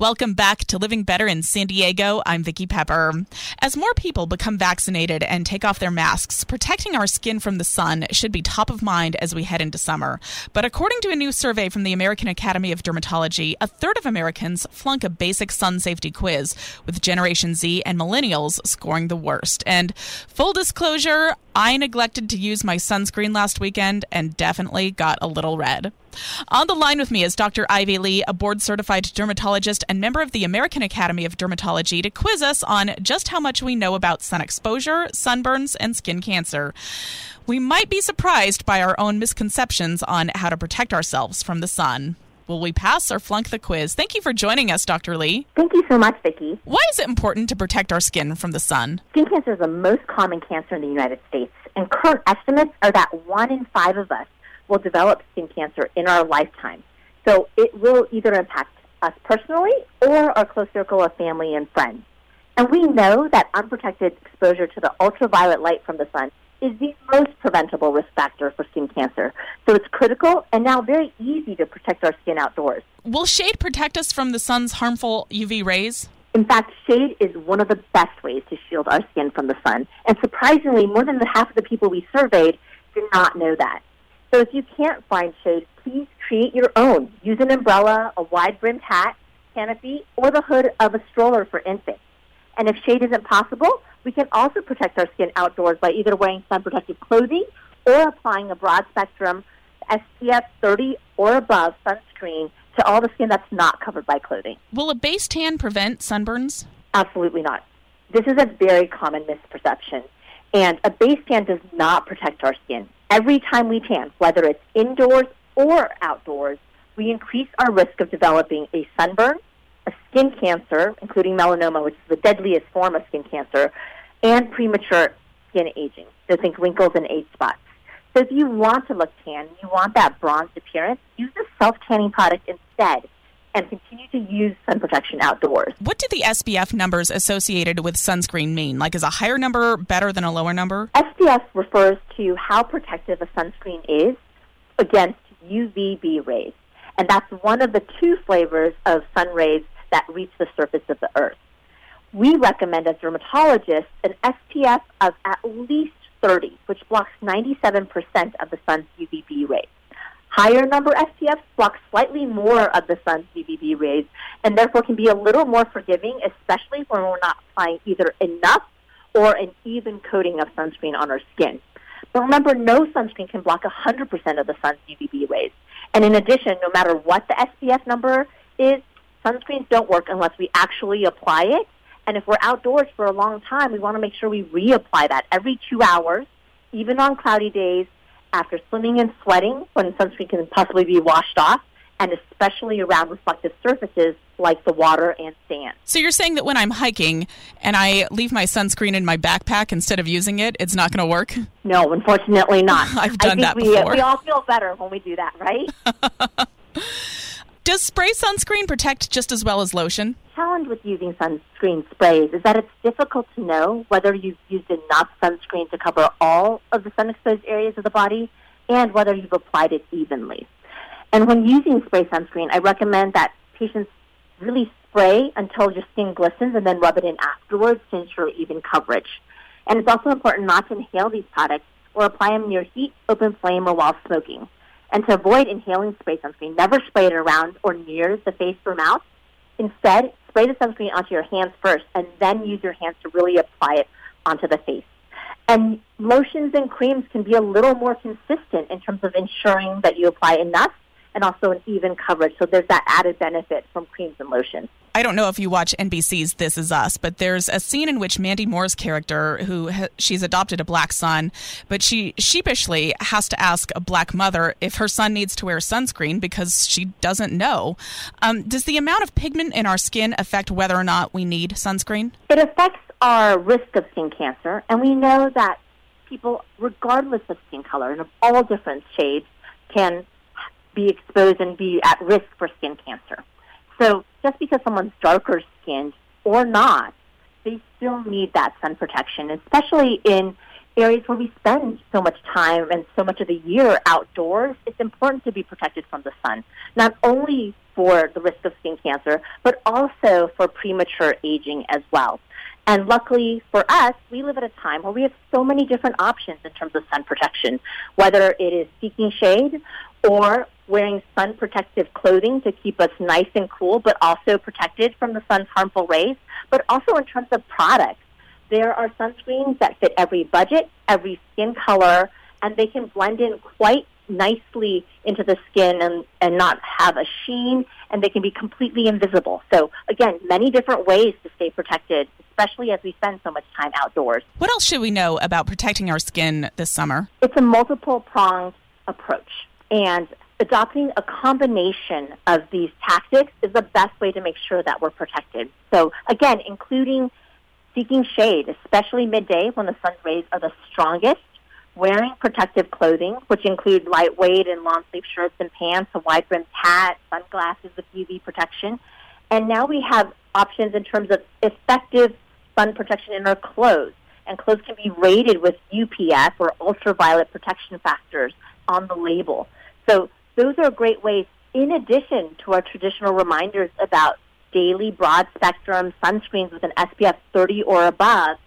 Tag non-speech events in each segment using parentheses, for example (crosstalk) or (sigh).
Welcome back to Living Better in San Diego. I'm Vicki Pepper. As more people become vaccinated and take off their masks, protecting our skin from the sun should be top of mind as we head into summer. But according to a new survey from the American Academy of Dermatology, a third of Americans flunk a basic sun safety quiz, with Generation Z and millennials scoring the worst. And full disclosure, I neglected to use my sunscreen last weekend and definitely got a little red. On the line with me is Dr. Ivy Lee, a board certified dermatologist and member of the American Academy of Dermatology, to quiz us on just how much we know about sun exposure, sunburns, and skin cancer. We might be surprised by our own misconceptions on how to protect ourselves from the sun. Will we pass or flunk the quiz? Thank you for joining us, Dr. Lee. Thank you so much, Vicki. Why is it important to protect our skin from the sun? Skin cancer is the most common cancer in the United States, and current estimates are that one in five of us will develop skin cancer in our lifetime. So it will either impact us personally or our close circle of family and friends. And we know that unprotected exposure to the ultraviolet light from the sun is the most preventable risk factor for skin cancer. So it's critical and now very easy to protect our skin outdoors. Will shade protect us from the sun's harmful UV rays? In fact, shade is one of the best ways to shield our skin from the sun. And surprisingly, more than half of the people we surveyed did not know that. So if you can't find shade, please create your own. Use an umbrella, a wide brimmed hat, canopy, or the hood of a stroller for infants. And if shade isn't possible, we can also protect our skin outdoors by either wearing sun protective clothing or applying a broad spectrum SPF 30 or above sunscreen to all the skin that's not covered by clothing. Will a base tan prevent sunburns? Absolutely not. This is a very common misperception. And a base tan does not protect our skin. Every time we tan, whether it's indoors or outdoors, we increase our risk of developing a sunburn, a skin cancer, including melanoma, which is the deadliest form of skin cancer, and premature skin aging. So think wrinkles and age spots. So if you want to look tan, you want that bronzed appearance, use a self-tanning product instead and continue to use sun protection outdoors. What do the SPF numbers associated with sunscreen mean? Like, is a higher number better than a lower number? SPF refers to how protective a sunscreen is against UVB rays. And that's one of the two flavors of sun rays that reach the surface of the earth. We recommend as dermatologists an SPF of at least 30, which blocks 97% of the sun's UVB rays. Higher number SPFs block slightly more of the sun's Rays and therefore can be a little more forgiving, especially when we're not applying either enough or an even coating of sunscreen on our skin. But remember, no sunscreen can block 100% of the sun's UVB rays. And in addition, no matter what the SPF number is, sunscreens don't work unless we actually apply it. And if we're outdoors for a long time, we want to make sure we reapply that every two hours, even on cloudy days, after swimming and sweating when sunscreen can possibly be washed off, and especially around reflective surfaces like the water and sand. So you're saying that when I'm hiking and I leave my sunscreen in my backpack instead of using it, it's not going to work? No, unfortunately not. (laughs) I've done that we, before. We all feel better when we do that, right? (laughs) Does spray sunscreen protect just as well as lotion? challenge with using sunscreen sprays is that it's difficult to know whether you've used enough sunscreen to cover all of the sun exposed areas of the body and whether you've applied it evenly. And when using spray sunscreen, I recommend that patients really spray until your skin glistens and then rub it in afterwards to ensure even coverage. And it's also important not to inhale these products or apply them near heat, open flame, or while smoking. And to avoid inhaling spray sunscreen, never spray it around or near the face or mouth. Instead, spray the sunscreen onto your hands first and then use your hands to really apply it onto the face. And lotions and creams can be a little more consistent in terms of ensuring that you apply enough and also an even coverage. So there's that added benefit from creams and lotions. I don't know if you watch NBC's This Is Us, but there's a scene in which Mandy Moore's character, who ha- she's adopted a black son, but she sheepishly has to ask a black mother if her son needs to wear sunscreen because she doesn't know. Um, does the amount of pigment in our skin affect whether or not we need sunscreen? It affects our risk of skin cancer, and we know that people, regardless of skin color and of all different shades, can be exposed and be at risk for skin cancer. So just because someone's darker skinned or not, they still need that sun protection, especially in areas where we spend so much time and so much of the year outdoors. It's important to be protected from the sun, not only for the risk of skin cancer, but also for premature aging as well. And luckily for us, we live at a time where we have so many different options in terms of sun protection, whether it is seeking shade or wearing sun protective clothing to keep us nice and cool, but also protected from the sun's harmful rays. But also in terms of products, there are sunscreens that fit every budget, every skin color, and they can blend in quite nicely into the skin and, and not have a sheen, and they can be completely invisible. So, again, many different ways to stay protected, especially as we spend so much time outdoors. What else should we know about protecting our skin this summer? It's a multiple pronged approach. And adopting a combination of these tactics is the best way to make sure that we're protected. So again, including seeking shade, especially midday when the sun's rays are the strongest, wearing protective clothing, which include lightweight and long sleeve shirts and pants, a wide brimmed hat, sunglasses with UV protection. And now we have options in terms of effective sun protection in our clothes. And clothes can be rated with UPF or ultraviolet protection factors on the label. So those are great ways, in addition to our traditional reminders about daily broad spectrum sunscreens with an SPF 30 or above.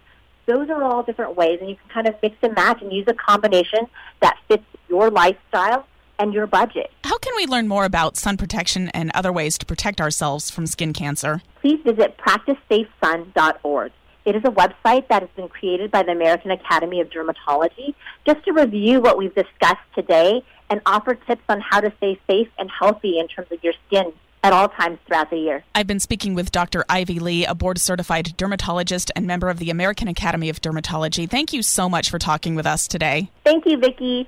Those are all different ways, and you can kind of mix and match and use a combination that fits your lifestyle and your budget. How can we learn more about sun protection and other ways to protect ourselves from skin cancer? Please visit practicesafesun.org. It is a website that has been created by the American Academy of Dermatology just to review what we've discussed today and offer tips on how to stay safe and healthy in terms of your skin at all times throughout the year. I've been speaking with Dr. Ivy Lee, a board certified dermatologist and member of the American Academy of Dermatology. Thank you so much for talking with us today. Thank you, Vicki.